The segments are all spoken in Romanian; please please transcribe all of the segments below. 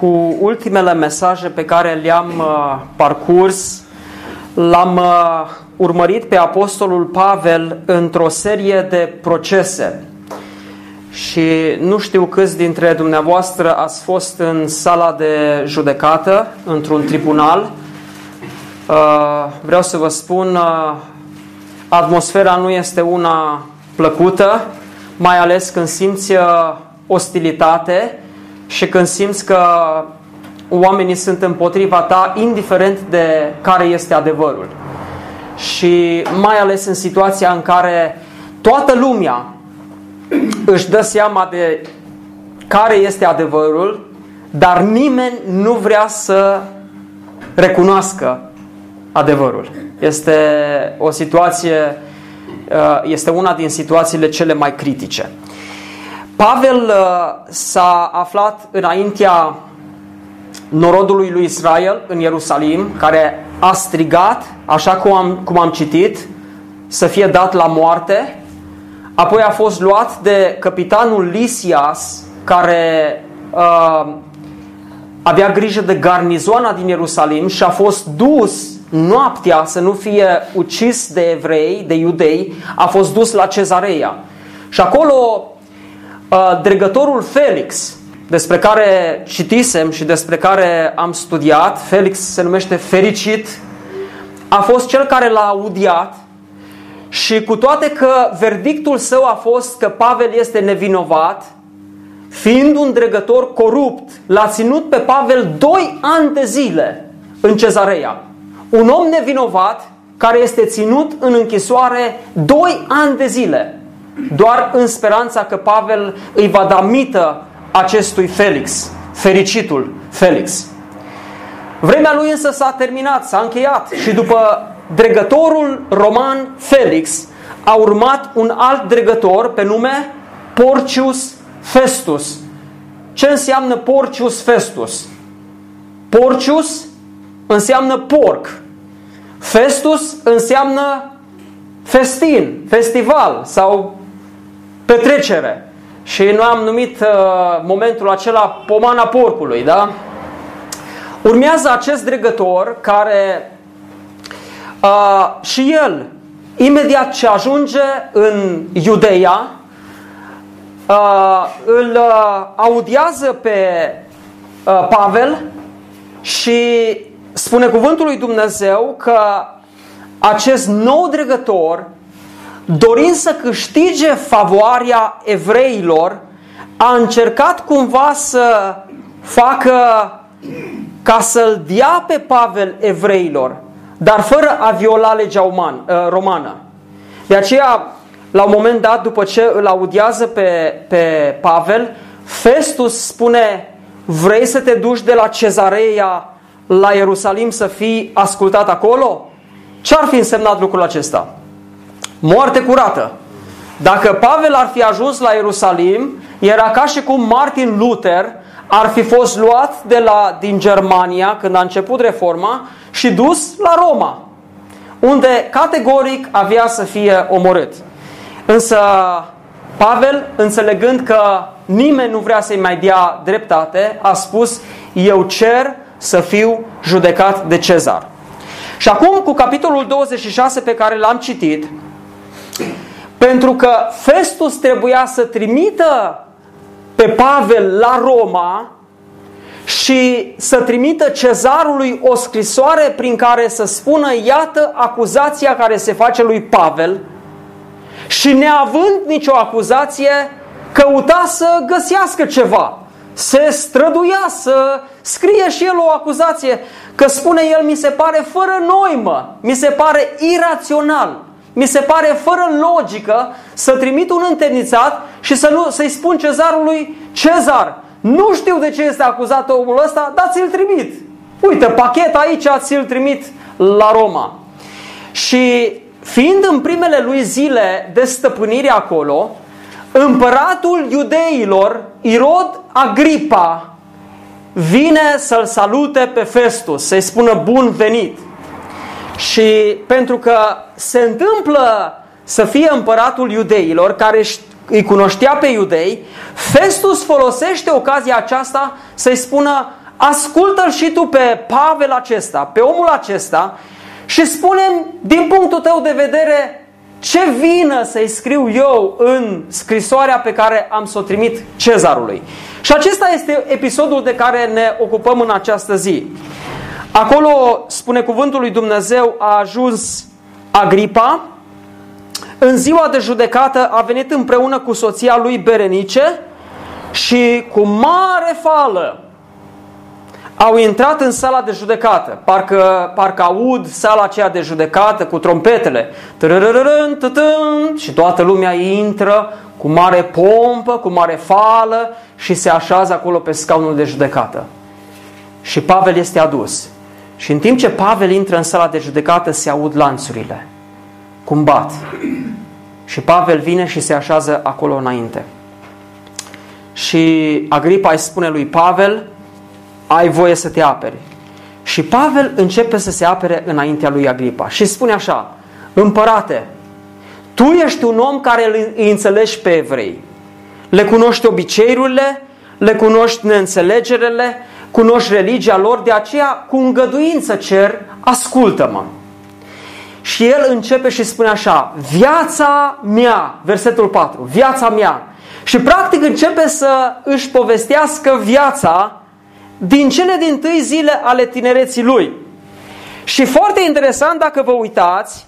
cu ultimele mesaje pe care le-am uh, parcurs, l-am uh, urmărit pe Apostolul Pavel într-o serie de procese. Și nu știu câți dintre dumneavoastră ați fost în sala de judecată, într-un tribunal. Uh, vreau să vă spun, atmosfera nu este una plăcută, mai ales când simți ostilitate, și când simți că oamenii sunt împotriva ta, indiferent de care este adevărul. Și mai ales în situația în care toată lumea își dă seama de care este adevărul, dar nimeni nu vrea să recunoască adevărul. Este o situație, uh, este una din situațiile cele mai critice. Pavel uh, s-a aflat înaintea norodului lui Israel în Ierusalim, care a strigat, așa cum am, cum am citit, să fie dat la moarte. Apoi a fost luat de capitanul Lisias, care uh, avea grijă de garnizoana din Ierusalim și a fost dus noaptea să nu fie ucis de evrei, de iudei, a fost dus la Cezarea. Și acolo Uh, dregătorul Felix, despre care citisem și despre care am studiat, Felix se numește fericit, a fost cel care l-a audiat și cu toate că verdictul său a fost că Pavel este nevinovat, fiind un dregător corupt, l-a ținut pe Pavel doi ani de zile în cezarea. Un om nevinovat care este ținut în închisoare doi ani de zile doar în speranța că Pavel îi va da mită acestui Felix, fericitul Felix. Vremea lui însă s-a terminat, s-a încheiat și după dregătorul roman Felix a urmat un alt dregător pe nume Porcius Festus. Ce înseamnă Porcius Festus? Porcius înseamnă porc. Festus înseamnă festin, festival sau petrecere. Și noi am numit uh, momentul acela pomana porcului, da? Urmează acest dregător care uh, și el, imediat ce ajunge în Iudeia, uh, îl uh, audiază pe uh, Pavel și spune cuvântul lui Dumnezeu că acest nou dregător dorind să câștige favoarea evreilor, a încercat cumva să facă ca să-l dea pe Pavel evreilor, dar fără a viola legea uman, uh, romană. De aceea, la un moment dat, după ce îl audiază pe, pe Pavel, Festus spune, vrei să te duci de la Cezarea la Ierusalim să fii ascultat acolo? Ce ar fi însemnat lucrul acesta? Moarte curată. Dacă Pavel ar fi ajuns la Ierusalim, era ca și cum Martin Luther ar fi fost luat de la, din Germania, când a început reforma, și dus la Roma, unde categoric avea să fie omorât. Însă Pavel, înțelegând că nimeni nu vrea să-i mai dea dreptate, a spus, eu cer să fiu judecat de cezar. Și acum, cu capitolul 26 pe care l-am citit, pentru că Festus trebuia să trimită pe Pavel la Roma și să trimită cezarului o scrisoare prin care să spună iată acuzația care se face lui Pavel și neavând nicio acuzație căuta să găsească ceva. Se străduia să scrie și el o acuzație că spune el mi se pare fără noimă, mi se pare irațional. Mi se pare fără logică să trimit un întemnițat și să nu, să-i spun cezarului, Cezar, nu știu de ce este acuzat omul ăsta, dar ți-l trimit. Uite, pachet aici, ți-l trimit la Roma. Și fiind în primele lui zile de stăpânire acolo, împăratul iudeilor, Irod Agripa, vine să-l salute pe Festus, să-i spună bun venit. Și pentru că se întâmplă să fie împăratul iudeilor, care îi cunoștea pe iudei, Festus folosește ocazia aceasta să-i spună ascultă-l și tu pe Pavel acesta, pe omul acesta și spune din punctul tău de vedere ce vină să-i scriu eu în scrisoarea pe care am să o trimit cezarului. Și acesta este episodul de care ne ocupăm în această zi. Acolo, spune cuvântul lui Dumnezeu, a ajuns Agripa, în ziua de judecată a venit împreună cu soția lui Berenice și cu mare fală au intrat în sala de judecată. Parcă, parcă aud sala aceea de judecată cu trompetele. Și toată lumea intră cu mare pompă, cu mare fală și se așează acolo pe scaunul de judecată. Și Pavel este adus. Și în timp ce Pavel intră în sala de judecată, se aud lanțurile. Cum bat. Și Pavel vine și se așează acolo înainte. Și Agripa îi spune lui Pavel, ai voie să te aperi. Și Pavel începe să se apere înaintea lui Agripa și spune așa, împărate, tu ești un om care îi înțelegi pe evrei. Le cunoști obiceiurile, le cunoști neînțelegerele, cunoști religia lor, de aceea cu îngăduință cer, ascultă-mă. Și el începe și spune așa, viața mea, versetul 4, viața mea. Și practic începe să își povestească viața din cele din tâi zile ale tinereții lui. Și foarte interesant dacă vă uitați,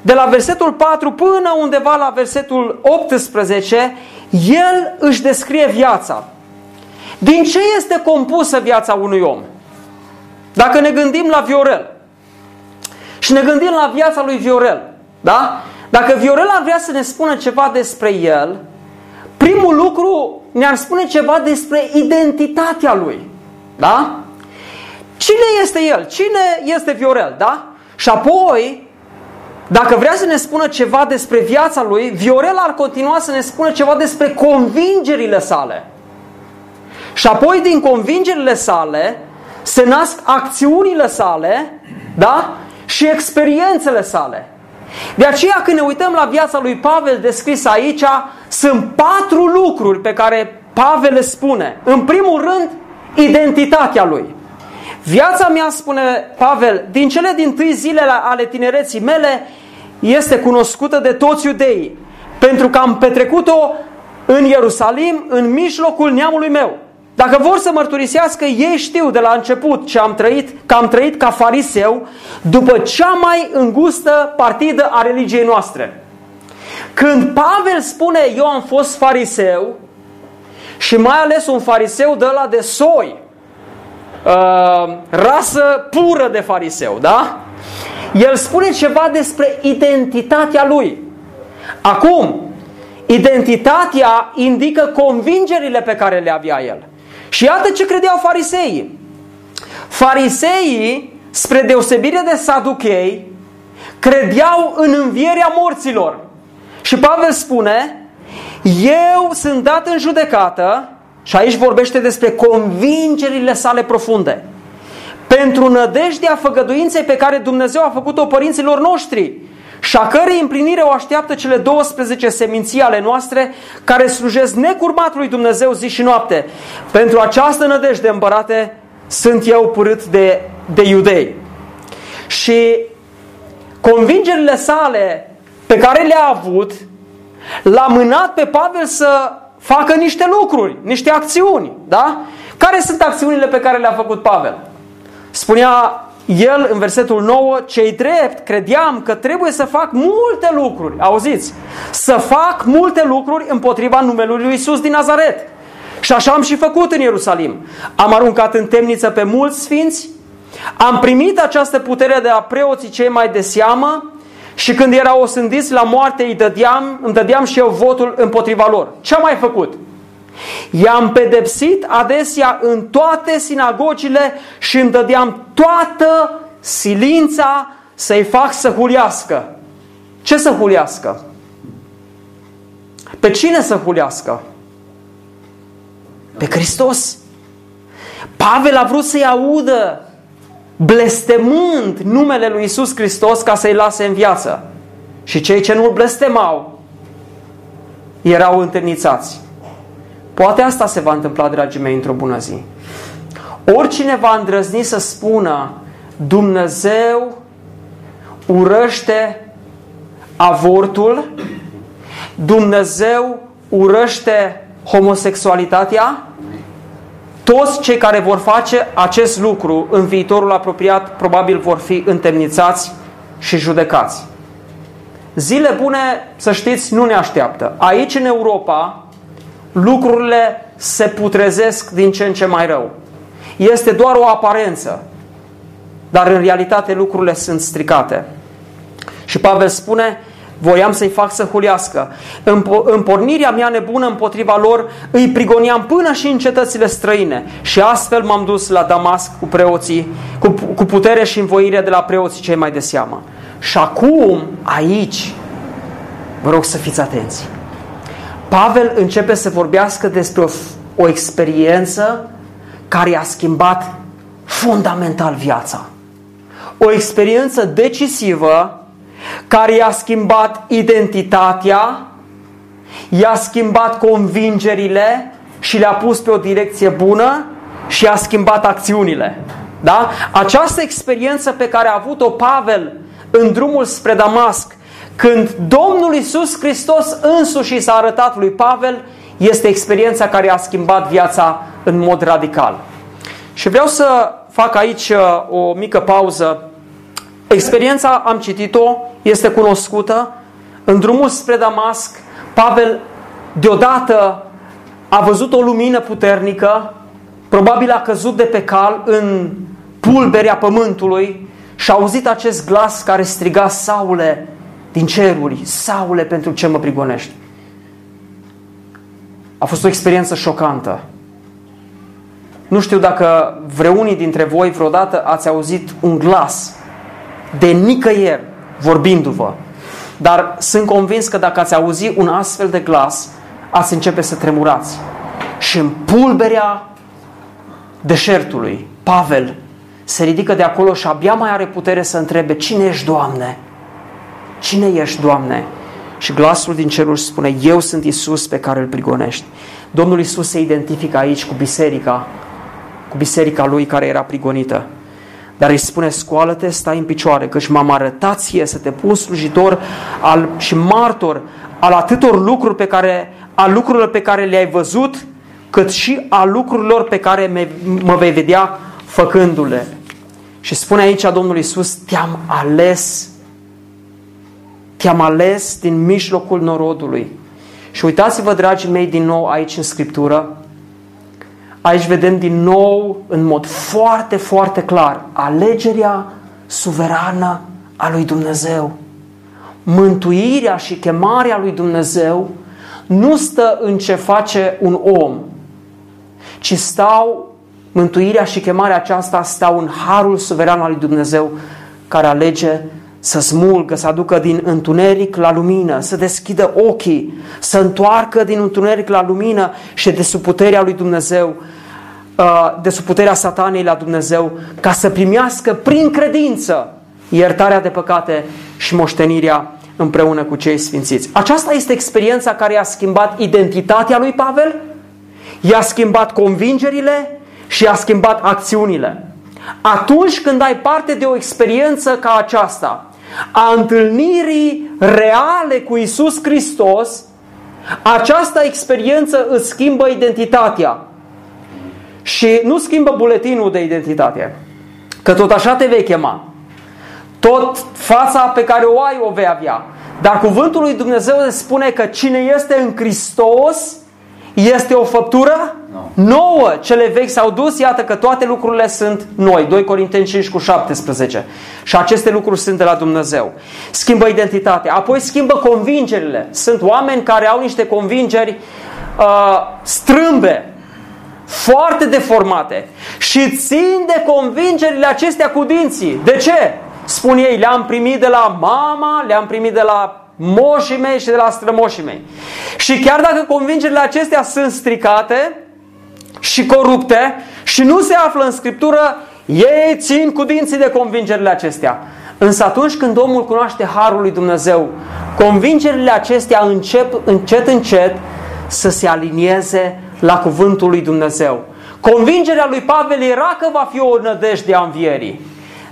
de la versetul 4 până undeva la versetul 18, el își descrie viața. Din ce este compusă viața unui om? Dacă ne gândim la Viorel și ne gândim la viața lui Viorel, da? Dacă Viorel ar vrea să ne spună ceva despre el, primul lucru ne-ar spune ceva despre identitatea lui. Da? Cine este el? Cine este Viorel? Da? Și apoi, dacă vrea să ne spună ceva despre viața lui, Viorel ar continua să ne spună ceva despre convingerile sale. Și apoi din convingerile sale se nasc acțiunile sale, da? Și experiențele sale. De aceea când ne uităm la viața lui Pavel descrisă aici, sunt patru lucruri pe care Pavel le spune. În primul rând, identitatea lui. Viața mea, spune Pavel, din cele din tâi zile ale tinereții mele, este cunoscută de toți iudeii, pentru că am petrecut-o în Ierusalim, în mijlocul neamului meu. Dacă vor să mărturisească, ei știu de la început ce am trăit, că am trăit ca fariseu după cea mai îngustă partidă a religiei noastre. Când Pavel spune eu am fost fariseu, și mai ales un fariseu de la de soi, uh, rasă pură de fariseu, da? El spune ceva despre identitatea lui. Acum, identitatea indică convingerile pe care le avea el. Și iată ce credeau fariseii. Fariseii, spre deosebire de saduchei, credeau în învierea morților. Și Pavel spune, eu sunt dat în judecată, și aici vorbește despre convingerile sale profunde, pentru nădejdea făgăduinței pe care Dumnezeu a făcut-o părinților noștri și a cărei împlinire o așteaptă cele 12 seminții ale noastre care slujesc necurmat lui Dumnezeu zi și noapte. Pentru această nădejde, împărate, sunt eu părât de, de iudei. Și convingerile sale pe care le-a avut l-a mânat pe Pavel să facă niște lucruri, niște acțiuni. Da? Care sunt acțiunile pe care le-a făcut Pavel? Spunea el în versetul 9, cei drept credeam că trebuie să fac multe lucruri, auziți, să fac multe lucruri împotriva numelui lui Iisus din Nazaret. Și așa am și făcut în Ierusalim. Am aruncat în temniță pe mulți sfinți, am primit această putere de la preoții cei mai de seamă și când erau osândiți la moarte îi dădeam, îmi dădeam și eu votul împotriva lor. Ce am mai făcut? I-am pedepsit adesea în toate sinagogile și îmi dădeam toată silința să-i fac să huliască. Ce să huliască? Pe cine să huliască? Pe Hristos. Pavel a vrut să-i audă blestemând numele lui Isus Hristos ca să-i lase în viață. Și cei ce nu-l blestemau erau întâlnițați. Poate asta se va întâmpla, dragii mei, într-o bună zi. Oricine va îndrăzni să spună Dumnezeu urăște avortul, Dumnezeu urăște homosexualitatea, toți cei care vor face acest lucru în viitorul apropiat probabil vor fi întemnițați și judecați. Zile bune, să știți, nu ne așteaptă. Aici, în Europa, lucrurile se putrezesc din ce în ce mai rău. Este doar o aparență, dar în realitate lucrurile sunt stricate. Și Pavel spune, voiam să-i fac să huliască. În, în pornirea mea nebună împotriva lor, îi prigoniam până și în cetățile străine. Și astfel m-am dus la Damasc cu preoții, cu, cu putere și învoire de la preoții cei mai de seamă. Și acum, aici, vă rog să fiți atenți. Pavel începe să vorbească despre o, o experiență care a schimbat fundamental viața. O experiență decisivă care i-a schimbat identitatea, i-a schimbat convingerile și le-a pus pe o direcție bună și a schimbat acțiunile. Da? Această experiență pe care a avut-o Pavel în drumul spre Damasc, când Domnul Isus Hristos însuși s-a arătat lui Pavel, este experiența care a schimbat viața în mod radical. Și vreau să fac aici uh, o mică pauză. Experiența, am citit-o, este cunoscută. În drumul spre Damasc, Pavel deodată a văzut o lumină puternică, probabil a căzut de pe cal în pulberea pământului și a auzit acest glas care striga Saule din ceruri, Saule, pentru ce mă prigonești? A fost o experiență șocantă. Nu știu dacă vreunii dintre voi vreodată ați auzit un glas de nicăieri vorbindu-vă. Dar sunt convins că dacă ați auzi un astfel de glas, ați începe să tremurați. Și în pulberea deșertului, Pavel se ridică de acolo și abia mai are putere să întrebe Cine ești, Doamne? Cine ești, Doamne? Și glasul din cerul spune, eu sunt Isus pe care îl prigonești. Domnul Isus se identifică aici cu biserica, cu biserica lui care era prigonită. Dar îi spune, scoală-te, stai în picioare, căci m-am arătat ție să te pun slujitor al, și martor al atâtor lucruri pe care, a lucrurilor pe care le-ai văzut, cât și a lucrurilor pe care me, mă vei vedea făcându-le. Și spune aici Domnul Iisus, te-am ales, te-am ales din mijlocul norodului. Și uitați-vă, dragii mei, din nou aici în Scriptură, Aici vedem din nou, în mod foarte, foarte clar, alegerea suverană a lui Dumnezeu. Mântuirea și chemarea lui Dumnezeu nu stă în ce face un om, ci stau, mântuirea și chemarea aceasta stau în harul suveran al lui Dumnezeu care alege să smulgă, să aducă din întuneric la lumină, să deschidă ochii, să întoarcă din întuneric la lumină și de sub puterea lui Dumnezeu, uh, de sub puterea satanei la Dumnezeu, ca să primească prin credință iertarea de păcate și moștenirea împreună cu cei sfințiți. Aceasta este experiența care i-a schimbat identitatea lui Pavel, i-a schimbat convingerile și i-a schimbat acțiunile. Atunci când ai parte de o experiență ca aceasta, a întâlnirii reale cu Isus Hristos, această experiență îți schimbă identitatea. Și nu schimbă buletinul de identitate. Că tot așa te vei chema. Tot fața pe care o ai o vei avea. Dar cuvântul lui Dumnezeu spune că cine este în Hristos este o făptură nouă. Cele vechi s-au dus, iată că toate lucrurile sunt noi. 2 Corinteni 5 cu 17. Și aceste lucruri sunt de la Dumnezeu. Schimbă identitatea, apoi schimbă convingerile. Sunt oameni care au niște convingeri uh, strâmbe, foarte deformate și țin de convingerile acestea cu dinții. De ce? Spun ei, le-am primit de la mama, le-am primit de la moșii mei și de la strămoșii mei. Și chiar dacă convingerile acestea sunt stricate și corupte și nu se află în Scriptură, ei țin cu dinții de convingerile acestea. Însă atunci când omul cunoaște Harul lui Dumnezeu, convingerile acestea încep încet încet să se alinieze la cuvântul lui Dumnezeu. Convingerea lui Pavel era că va fi o nădejde a învierii.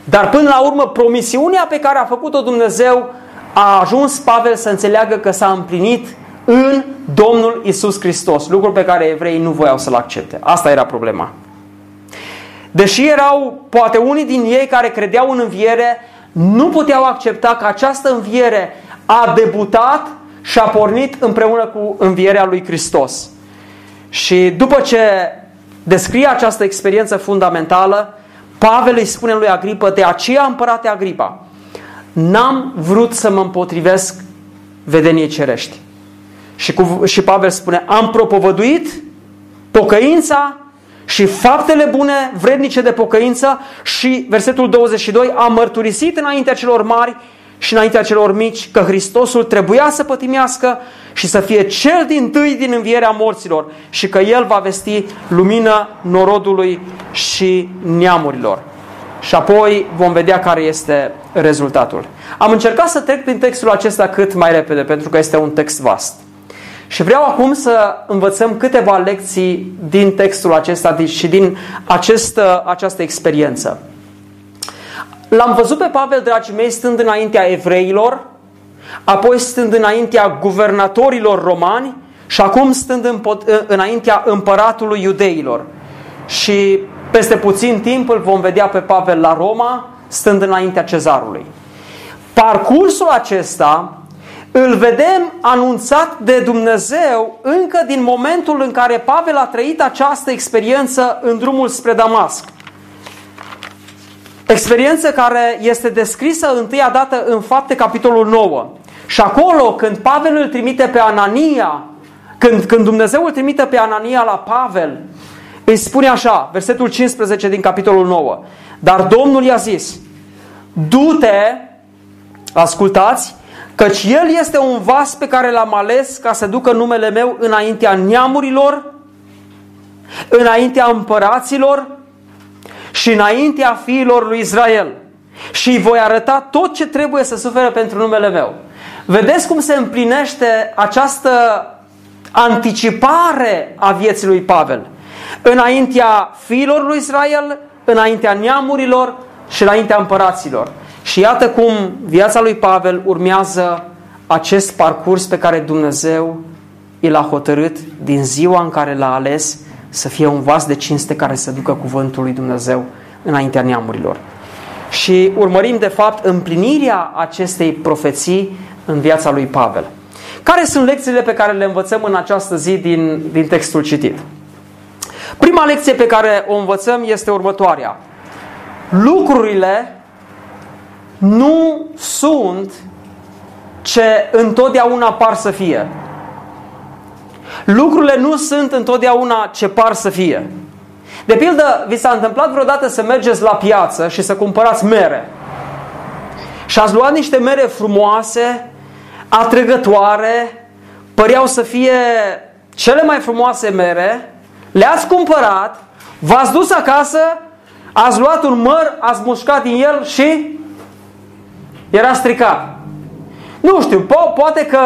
Dar până la urmă, promisiunea pe care a făcut-o Dumnezeu a ajuns Pavel să înțeleagă că s-a împlinit în Domnul Isus Hristos, lucru pe care evreii nu voiau să-l accepte. Asta era problema. Deși erau poate unii din ei care credeau în înviere, nu puteau accepta că această înviere a debutat și a pornit împreună cu învierea lui Hristos. Și după ce descrie această experiență fundamentală, Pavel îi spune lui Agripă, de aceea împărate Agripa, n-am vrut să mă împotrivesc vedeniei cerești. Și, cu, și Pavel spune, am propovăduit pocăința și faptele bune, vrednice de pocăință și versetul 22, am mărturisit înaintea celor mari și înaintea celor mici că Hristosul trebuia să pătimească și să fie cel din tâi din învierea morților și că El va vesti lumină norodului și neamurilor. Și apoi vom vedea care este rezultatul. Am încercat să trec prin textul acesta cât mai repede, pentru că este un text vast. Și vreau acum să învățăm câteva lecții din textul acesta și din această, această experiență. L-am văzut pe Pavel, dragii mei, stând înaintea evreilor, apoi stând înaintea guvernatorilor romani și acum stând înaintea împăratului iudeilor. Și peste puțin timp îl vom vedea pe Pavel la Roma, stând înaintea cezarului. Parcursul acesta îl vedem anunțat de Dumnezeu încă din momentul în care Pavel a trăit această experiență în drumul spre Damasc. Experiență care este descrisă întâia dată în fapte capitolul 9. Și acolo când Pavel îl trimite pe Anania, când, când Dumnezeu îl trimite pe Anania la Pavel, îi spune așa, versetul 15 din capitolul 9. Dar Domnul i-a zis, du-te, ascultați, căci El este un vas pe care l-am ales ca să ducă numele meu înaintea neamurilor, înaintea împăraților și înaintea fiilor lui Israel. Și îi voi arăta tot ce trebuie să sufere pentru numele meu. Vedeți cum se împlinește această anticipare a vieții lui Pavel. Înaintea fiilor lui Israel, înaintea neamurilor și înaintea împăraților. Și iată cum viața lui Pavel urmează acest parcurs pe care Dumnezeu i l-a hotărât din ziua în care l-a ales să fie un vas de cinste care să ducă cuvântul lui Dumnezeu înaintea neamurilor. Și urmărim, de fapt, împlinirea acestei profeții în viața lui Pavel. Care sunt lecțiile pe care le învățăm în această zi din, din textul citit? Prima lecție pe care o învățăm este următoarea. Lucrurile nu sunt ce întotdeauna par să fie. Lucrurile nu sunt întotdeauna ce par să fie. De pildă, vi s-a întâmplat vreodată să mergeți la piață și să cumpărați mere. Și ați luat niște mere frumoase, atrăgătoare, păreau să fie cele mai frumoase mere, le-ați cumpărat, v-ați dus acasă, ați luat un măr, ați mușcat din el și era stricat. Nu știu, po- poate că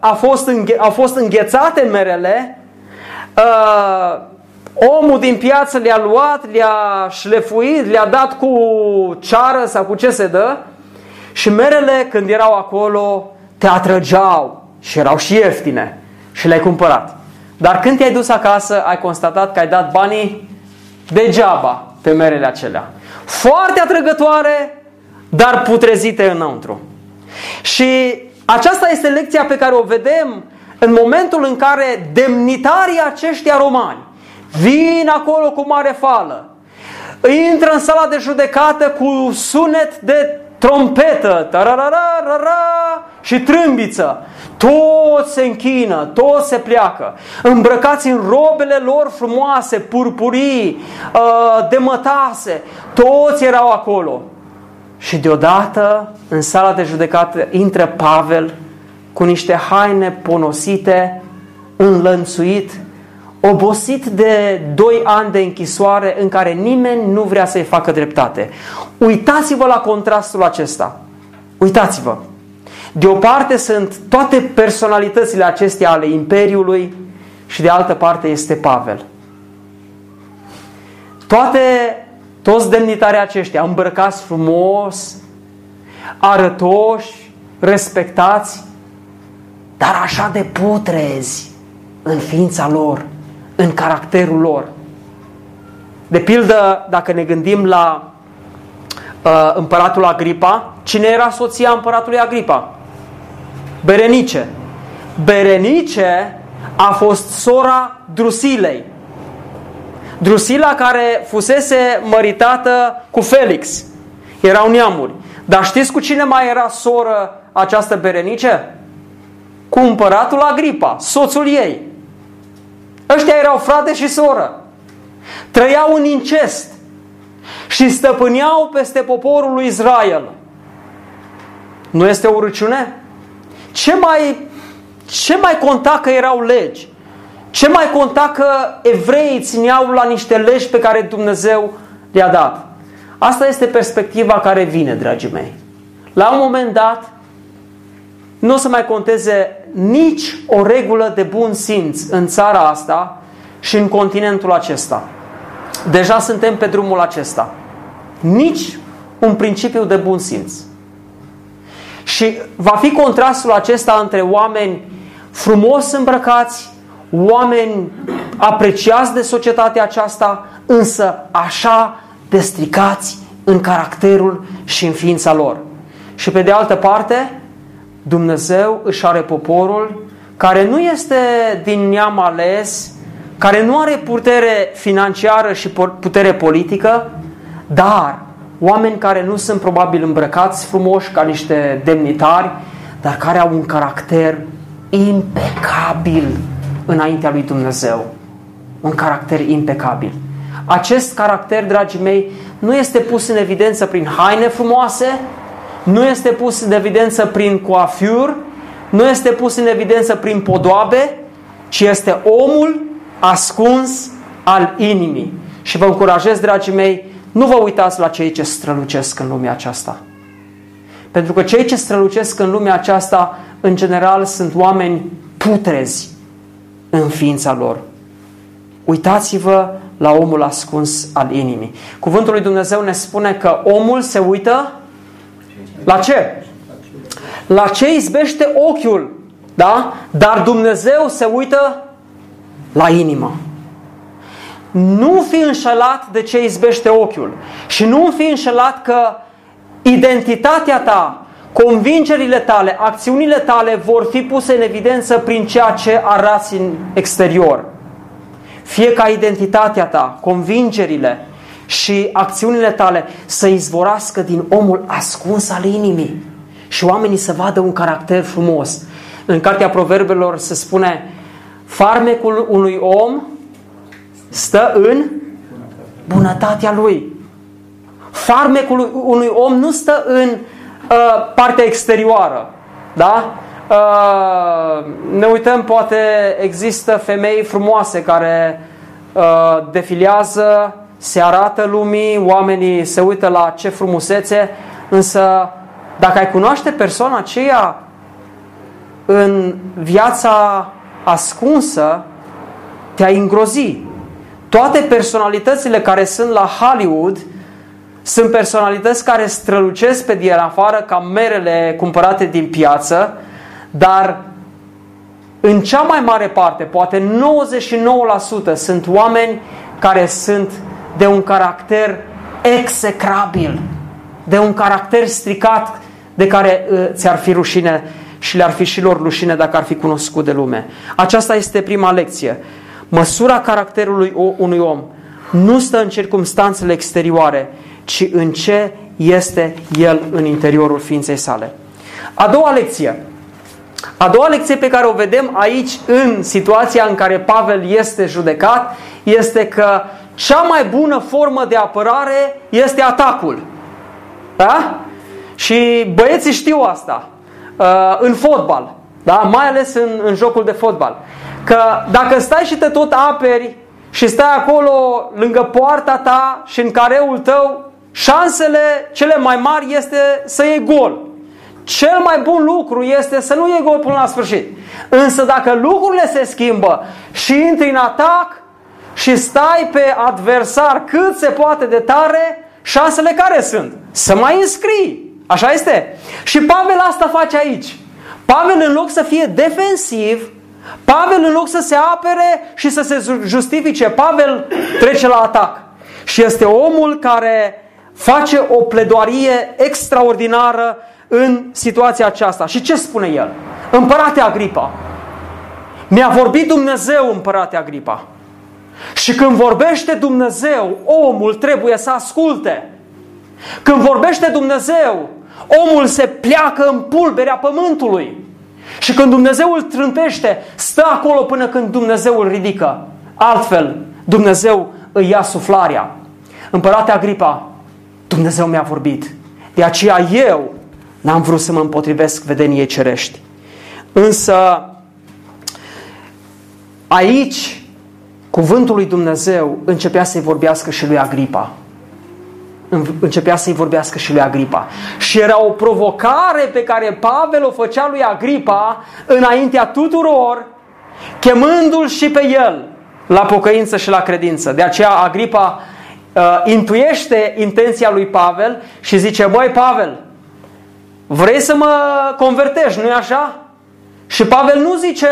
a fost înghe- au fost înghețate merele, uh, omul din piață le-a luat, le-a șlefuit, le-a dat cu ceară sau cu ce se dă și merele când erau acolo te atrăgeau și erau și ieftine și le-ai cumpărat. Dar când te-ai dus acasă, ai constatat că ai dat banii degeaba pe merele acelea. Foarte atrăgătoare, dar putrezite înăuntru. Și aceasta este lecția pe care o vedem în momentul în care demnitarii aceștia romani vin acolo cu mare fală, intră în sala de judecată cu sunet de trompetă, tararara, și trâmbiță. Toți se închină, toți se pleacă, îmbrăcați în robele lor frumoase, purpurii, uh, de mătase, toți erau acolo. Și deodată, în sala de judecată, intră Pavel cu niște haine ponosite, înlănțuit, obosit de doi ani de închisoare în care nimeni nu vrea să-i facă dreptate. Uitați-vă la contrastul acesta. Uitați-vă. De o parte sunt toate personalitățile acestea ale Imperiului și de altă parte este Pavel. Toate, toți demnitarii aceștia îmbrăcați frumos, arătoși, respectați, dar așa de putrezi în ființa lor, în caracterul lor. De pildă, dacă ne gândim la uh, împăratul Agripa, cine era soția împăratului Agripa? Berenice. Berenice a fost sora Drusilei. Drusila care fusese măritată cu Felix. Erau neamuri. Dar știți cu cine mai era soră această Berenice? Cu împăratul Agripa, soțul ei. Ăștia erau frate și soră. Trăiau în incest și stăpâneau peste poporul lui Israel. Nu este o râciune? Ce mai, ce mai conta că erau legi? Ce mai conta că evreii țineau la niște legi pe care Dumnezeu le-a dat? Asta este perspectiva care vine, dragii mei. La un moment dat, nu o să mai conteze nici o regulă de bun simț în țara asta și în continentul acesta. Deja suntem pe drumul acesta. Nici un principiu de bun simț. Și va fi contrastul acesta între oameni frumos îmbrăcați, oameni apreciați de societatea aceasta, însă așa destricați în caracterul și în ființa lor. Și pe de altă parte, Dumnezeu își are poporul care nu este din neam ales, care nu are putere financiară și putere politică, dar oameni care nu sunt probabil îmbrăcați frumoși ca niște demnitari, dar care au un caracter impecabil înaintea lui Dumnezeu. Un caracter impecabil. Acest caracter, dragii mei, nu este pus în evidență prin haine frumoase, nu este pus în evidență prin coafiur, nu este pus în evidență prin podoabe, ci este omul ascuns al inimii. Și vă încurajez, dragii mei, nu vă uitați la cei ce strălucesc în lumea aceasta. Pentru că cei ce strălucesc în lumea aceasta, în general, sunt oameni putrezi în ființa lor. Uitați-vă la omul ascuns al inimii. Cuvântul lui Dumnezeu ne spune că omul se uită la ce? La ce izbește ochiul, da? Dar Dumnezeu se uită la inimă. Nu fi înșelat de ce izbește ochiul și nu fi înșelat că identitatea ta, convingerile tale, acțiunile tale vor fi puse în evidență prin ceea ce arăți în exterior. Fie ca identitatea ta, convingerile și acțiunile tale să izvorască din omul ascuns al inimii și oamenii să vadă un caracter frumos. În Cartea Proverbelor se spune farmecul unui om stă în bunătatea lui. Farmecul unui om nu stă în uh, partea exterioară. Da? Uh, ne uităm, poate există femei frumoase care uh, defilează, se arată lumii, oamenii se uită la ce frumusețe, însă dacă ai cunoaște persoana aceea în viața ascunsă, te-ai îngrozi. Toate personalitățile care sunt la Hollywood sunt personalități care strălucesc pe din afară ca merele cumpărate din piață, dar în cea mai mare parte, poate 99% sunt oameni care sunt de un caracter execrabil, de un caracter stricat de care uh, ți-ar fi rușine și le-ar fi și lor rușine dacă ar fi cunoscut de lume. Aceasta este prima lecție. Măsura caracterului unui om nu stă în circumstanțele exterioare, ci în ce este El în interiorul ființei sale. A doua lecție. A doua lecție pe care o vedem aici în situația în care Pavel este judecat este că cea mai bună formă de apărare este atacul. Da? Și băieții știu asta. Uh, în fotbal, da? mai ales în, în jocul de fotbal. Că dacă stai și te tot aperi și stai acolo lângă poarta ta și în careul tău, șansele cele mai mari este să iei gol. Cel mai bun lucru este să nu iei gol până la sfârșit. Însă dacă lucrurile se schimbă și intri în atac și stai pe adversar cât se poate de tare, șansele care sunt? Să mai înscrii. Așa este? Și Pavel asta face aici. Pavel în loc să fie defensiv, Pavel în loc să se apere și să se justifice, Pavel trece la atac. Și este omul care face o pledoarie extraordinară în situația aceasta. Și ce spune el? Împărate Agripa, mi-a vorbit Dumnezeu, împărate Agripa. Și când vorbește Dumnezeu, omul trebuie să asculte. Când vorbește Dumnezeu, omul se pleacă în pulberea pământului. Și când Dumnezeu îl trântește, stă acolo până când Dumnezeu îl ridică. Altfel, Dumnezeu îi ia suflarea. Împărate Agripa, Dumnezeu mi-a vorbit. De aceea eu n-am vrut să mă împotrivesc vedeniei cerești. Însă, aici, cuvântul lui Dumnezeu începea să-i vorbească și lui Agripa începea să-i vorbească și lui Agripa. Și era o provocare pe care Pavel o făcea lui Agripa înaintea tuturor, chemându-l și pe el la pocăință și la credință. De aceea Agripa uh, intuiește intenția lui Pavel și zice, băi Pavel, vrei să mă convertești, nu-i așa? Și Pavel nu zice,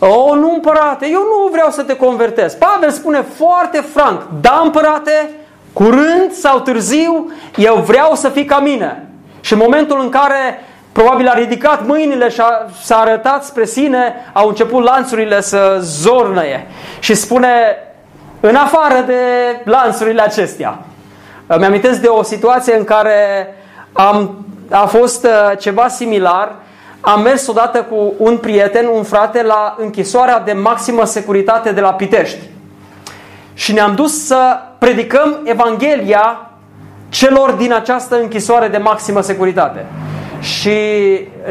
o, nu împărate, eu nu vreau să te convertezi. Pavel spune foarte franc, da împărate, Curând sau târziu, eu vreau să fii ca mine. Și în momentul în care probabil a ridicat mâinile și a, s-a arătat spre sine, au început lanțurile să zornăie. Și spune, în afară de lanțurile acestea. Îmi amintesc de o situație în care am, a fost uh, ceva similar. Am mers odată cu un prieten, un frate, la închisoarea de maximă securitate de la Pitești și ne-am dus să predicăm Evanghelia celor din această închisoare de maximă securitate. Și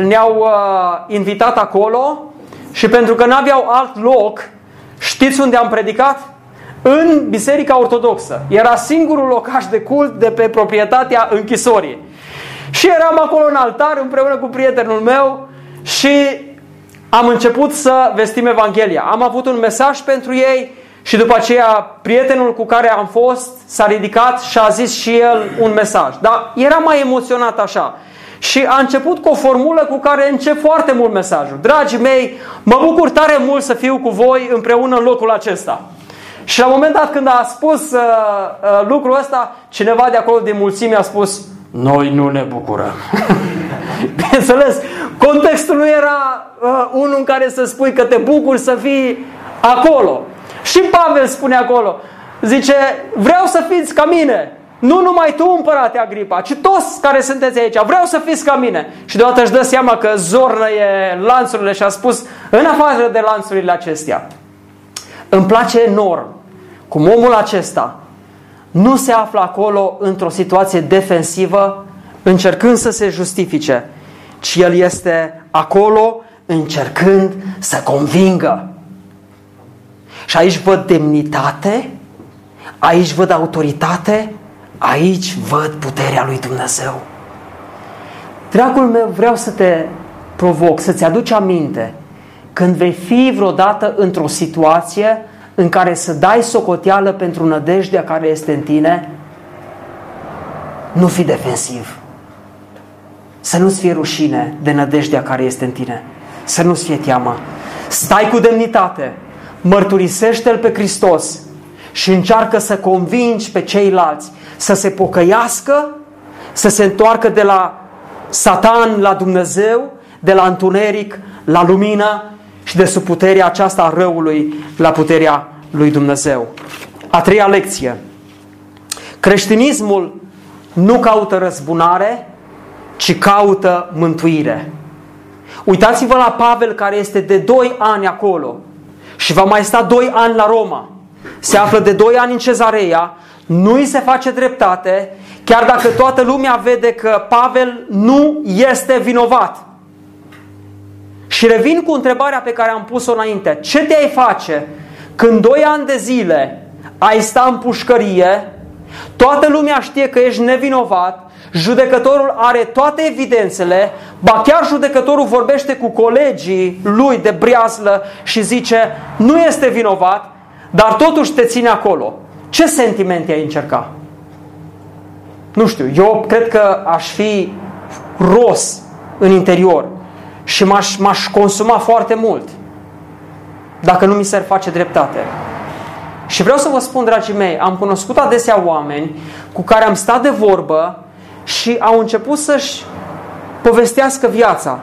ne-au uh, invitat acolo și pentru că n-aveau alt loc, știți unde am predicat? În Biserica Ortodoxă. Era singurul locaș de cult de pe proprietatea închisorii. Și eram acolo în altar împreună cu prietenul meu și am început să vestim Evanghelia. Am avut un mesaj pentru ei, și după aceea, prietenul cu care am fost s-a ridicat și a zis și el un mesaj. Dar era mai emoționat așa. Și a început cu o formulă cu care încep foarte mult mesajul. Dragii mei, mă bucur tare mult să fiu cu voi împreună în locul acesta. Și la un moment dat când a spus uh, uh, lucrul ăsta, cineva de acolo de mulțime a spus Noi nu ne bucurăm. Bineînțeles, contextul nu era uh, unul în care să spui că te bucuri să fii acolo. Și Pavel spune acolo, zice, vreau să fiți ca mine. Nu numai tu, împărate Agripa, ci toți care sunteți aici. Vreau să fiți ca mine. Și deodată își dă seama că zornăie lanțurile și a spus, în afară de lanțurile acestea. Îmi place enorm cum omul acesta nu se află acolo într-o situație defensivă, încercând să se justifice, ci el este acolo încercând să convingă. Și aici văd demnitate, aici văd autoritate, aici văd puterea lui Dumnezeu. Dragul meu, vreau să te provoc, să-ți aduci aminte când vei fi vreodată într-o situație în care să dai socoteală pentru nădejdea care este în tine, nu fi defensiv. Să nu-ți fie rușine de nădejdea care este în tine. Să nu-ți fie teamă. Stai cu demnitate mărturisește-L pe Hristos și încearcă să convingi pe ceilalți să se pocăiască, să se întoarcă de la Satan la Dumnezeu, de la întuneric la lumină și de sub puterea aceasta a răului la puterea lui Dumnezeu. A treia lecție. Creștinismul nu caută răzbunare, ci caută mântuire. Uitați-vă la Pavel care este de 2 ani acolo și va mai sta 2 ani la Roma. Se află de 2 ani în cezarea, nu îi se face dreptate, chiar dacă toată lumea vede că Pavel nu este vinovat. Și revin cu întrebarea pe care am pus-o înainte. Ce te-ai face când 2 ani de zile ai sta în pușcărie, toată lumea știe că ești nevinovat, Judecătorul are toate evidențele, ba chiar judecătorul vorbește cu colegii lui de breazlă și zice nu este vinovat, dar totuși te ține acolo. Ce sentimente ai încerca? Nu știu, eu cred că aș fi ros în interior și m-aș, m-aș consuma foarte mult dacă nu mi se face dreptate. Și vreau să vă spun, dragii mei, am cunoscut adesea oameni cu care am stat de vorbă și au început să-și povestească viața.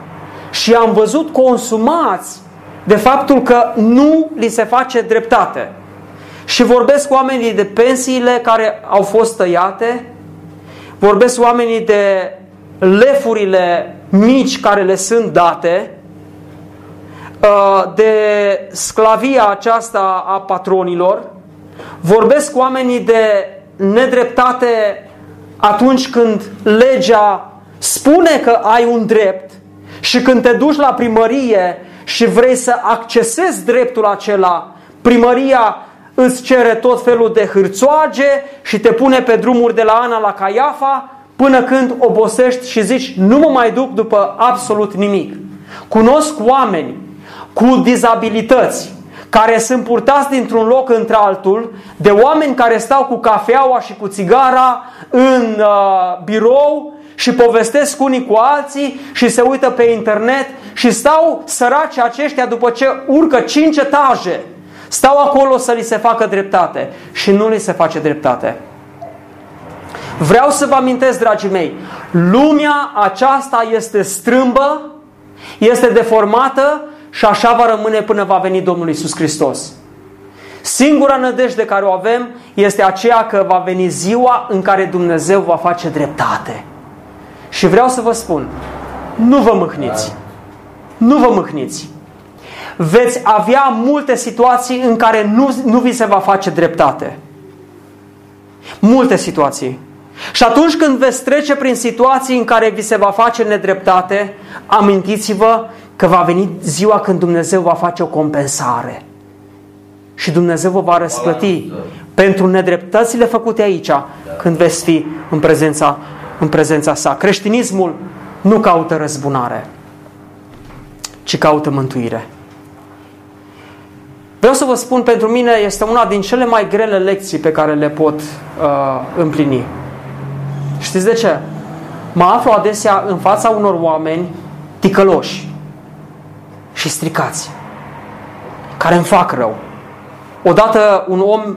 Și am văzut consumați de faptul că nu li se face dreptate. Și vorbesc cu oamenii de pensiile care au fost tăiate, vorbesc oamenii de lefurile mici care le sunt date, uh, de sclavia aceasta a patronilor, vorbesc cu oamenii de nedreptate atunci când legea spune că ai un drept și când te duci la primărie și vrei să accesezi dreptul acela, primăria îți cere tot felul de hârțoage și te pune pe drumuri de la Ana la Caiafa până când obosești și zici nu mă mai duc după absolut nimic. Cunosc oameni cu dizabilități care sunt purtați dintr-un loc într-altul de oameni care stau cu cafeaua și cu țigara în uh, birou și povestesc unii cu alții și se uită pe internet și stau săraci aceștia după ce urcă cinci etaje. Stau acolo să li se facă dreptate și nu li se face dreptate. Vreau să vă amintesc, dragii mei, lumea aceasta este strâmbă, este deformată și așa va rămâne până va veni Domnul Isus Hristos. Singura nădejde care o avem este aceea că va veni ziua în care Dumnezeu va face dreptate. Și vreau să vă spun, nu vă mâhniți. Nu vă mâhniți. Veți avea multe situații în care nu, nu vi se va face dreptate. Multe situații. Și atunci când veți trece prin situații în care vi se va face nedreptate, amintiți-vă că va veni ziua când Dumnezeu va face o compensare. Și Dumnezeu vă va răsplăti pentru nedreptățile făcute aici, când veți fi în prezența, în prezența sa. Creștinismul nu caută răzbunare, ci caută mântuire. Vreau să vă spun, pentru mine este una din cele mai grele lecții pe care le pot uh, împlini. Știți de ce? Mă aflu adesea în fața unor oameni ticăloși și stricați, care îmi fac rău. Odată un om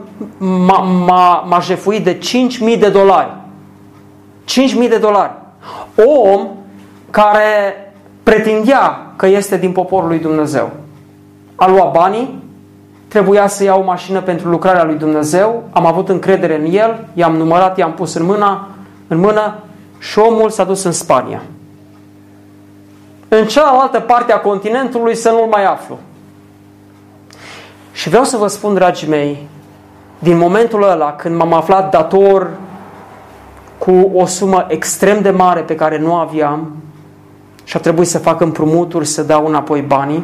m-a jefuit de 5.000 de dolari. 5.000 de dolari. O om care pretindea că este din poporul lui Dumnezeu. A luat banii, trebuia să iau o mașină pentru lucrarea lui Dumnezeu, am avut încredere în el, i-am numărat, i-am pus în mână, în mână și omul s-a dus în Spania în cealaltă parte a continentului să nu-l mai aflu. Și vreau să vă spun, dragii mei, din momentul ăla când m-am aflat dator cu o sumă extrem de mare pe care nu aveam și a trebuit să fac împrumuturi, să dau înapoi banii,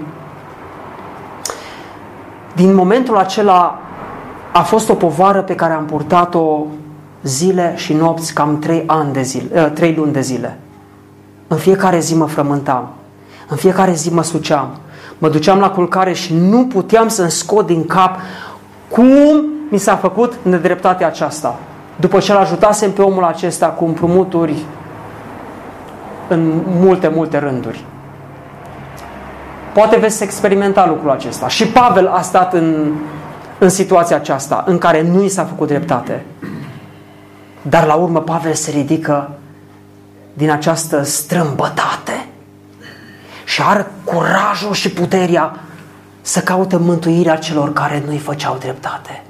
din momentul acela a fost o povară pe care am purtat-o zile și nopți, cam trei, ani de zile, ă, trei luni de zile. În fiecare zi mă frământam. În fiecare zi mă suceam. Mă duceam la culcare și nu puteam să-mi scot din cap cum mi s-a făcut nedreptatea aceasta. După ce l ajutasem pe omul acesta cu împrumuturi în multe, multe rânduri. Poate veți experimenta lucrul acesta. Și Pavel a stat în, în situația aceasta, în care nu i s-a făcut dreptate. Dar la urmă Pavel se ridică din această strâmbătate și are curajul și puterea să caute mântuirea celor care nu-i făceau dreptate.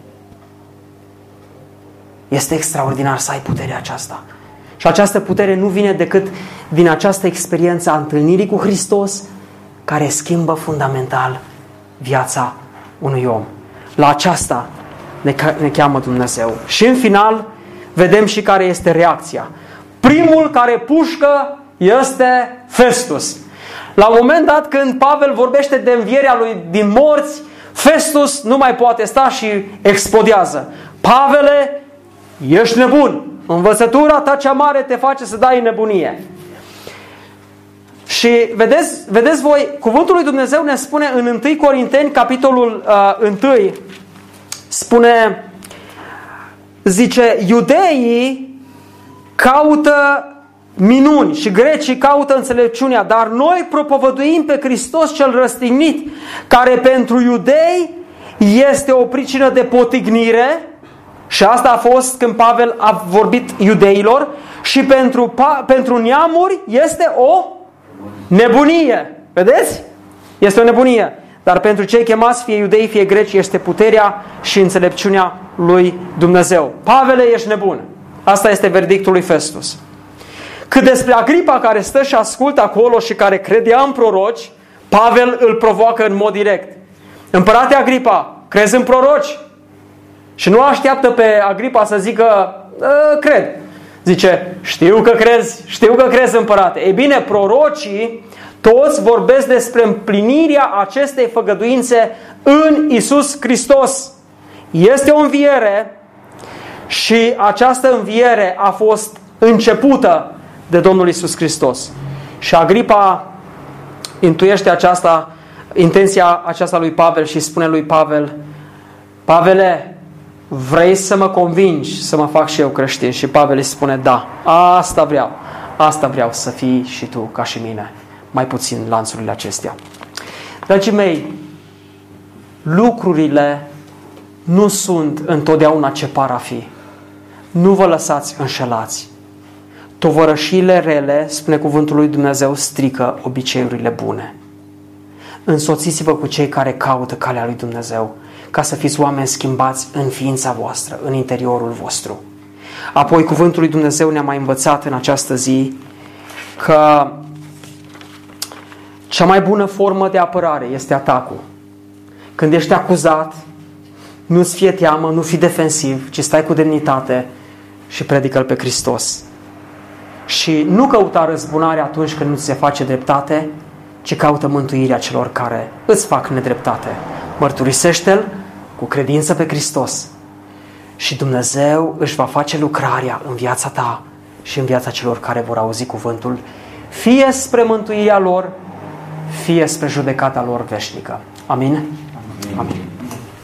Este extraordinar să ai puterea aceasta. Și această putere nu vine decât din această experiență a întâlnirii cu Hristos, care schimbă fundamental viața unui om. La aceasta ne, ne cheamă Dumnezeu. Și în final, vedem și care este reacția. Primul care pușcă este Festus. La un moment dat când Pavel vorbește de învierea lui din morți, Festus nu mai poate sta și explodează. Pavele, ești nebun. Învățătura ta cea mare te face să dai nebunie. Și vedeți, vedeți voi, cuvântul lui Dumnezeu ne spune în 1 Corinteni, capitolul uh, 1, spune, zice, iudeii caută minuni și grecii caută înțelepciunea, dar noi propovăduim pe Hristos cel răstignit, care pentru iudei este o pricină de potignire, și asta a fost când Pavel a vorbit iudeilor, și pentru, pentru neamuri este o nebunie. Vedeți? Este o nebunie. Dar pentru cei chemați, fie iudei, fie greci, este puterea și înțelepciunea lui Dumnezeu. Pavele, ești nebun. Asta este verdictul lui Festus. Cât despre Agripa care stă și ascultă acolo și care credea în proroci, Pavel îl provoacă în mod direct. Împărate Agripa, crezi în proroci? Și nu așteaptă pe Agripa să zică, ă, cred. Zice, știu că crezi, știu că crezi împărate. Ei bine, prorocii toți vorbesc despre împlinirea acestei făgăduințe în Isus Hristos. Este o înviere și această înviere a fost începută de Domnul Isus Hristos. Și Agripa intuiește aceasta, intenția aceasta lui Pavel și spune lui Pavel, Pavele, vrei să mă convingi să mă fac și eu creștin? Și Pavel îi spune, da, asta vreau, asta vreau să fii și tu ca și mine, mai puțin lanțurile acestea. Dragii mei, lucrurile nu sunt întotdeauna ce par a fi. Nu vă lăsați înșelați. Tovărășile rele, spune cuvântul lui Dumnezeu, strică obiceiurile bune. Însoțiți-vă cu cei care caută calea lui Dumnezeu, ca să fiți oameni schimbați în ființa voastră, în interiorul vostru. Apoi cuvântul lui Dumnezeu ne-a mai învățat în această zi că cea mai bună formă de apărare este atacul. Când ești acuzat, nu-ți fie teamă, nu fi defensiv, ci stai cu demnitate și predică-L pe Hristos. Și nu căuta răzbunare atunci când nu ți se face dreptate, ci caută mântuirea celor care îți fac nedreptate. Mărturisește-L cu credință pe Hristos și Dumnezeu își va face lucrarea în viața ta și în viața celor care vor auzi cuvântul, fie spre mântuirea lor, fie spre judecata lor veșnică. Amin? Amin. Amin.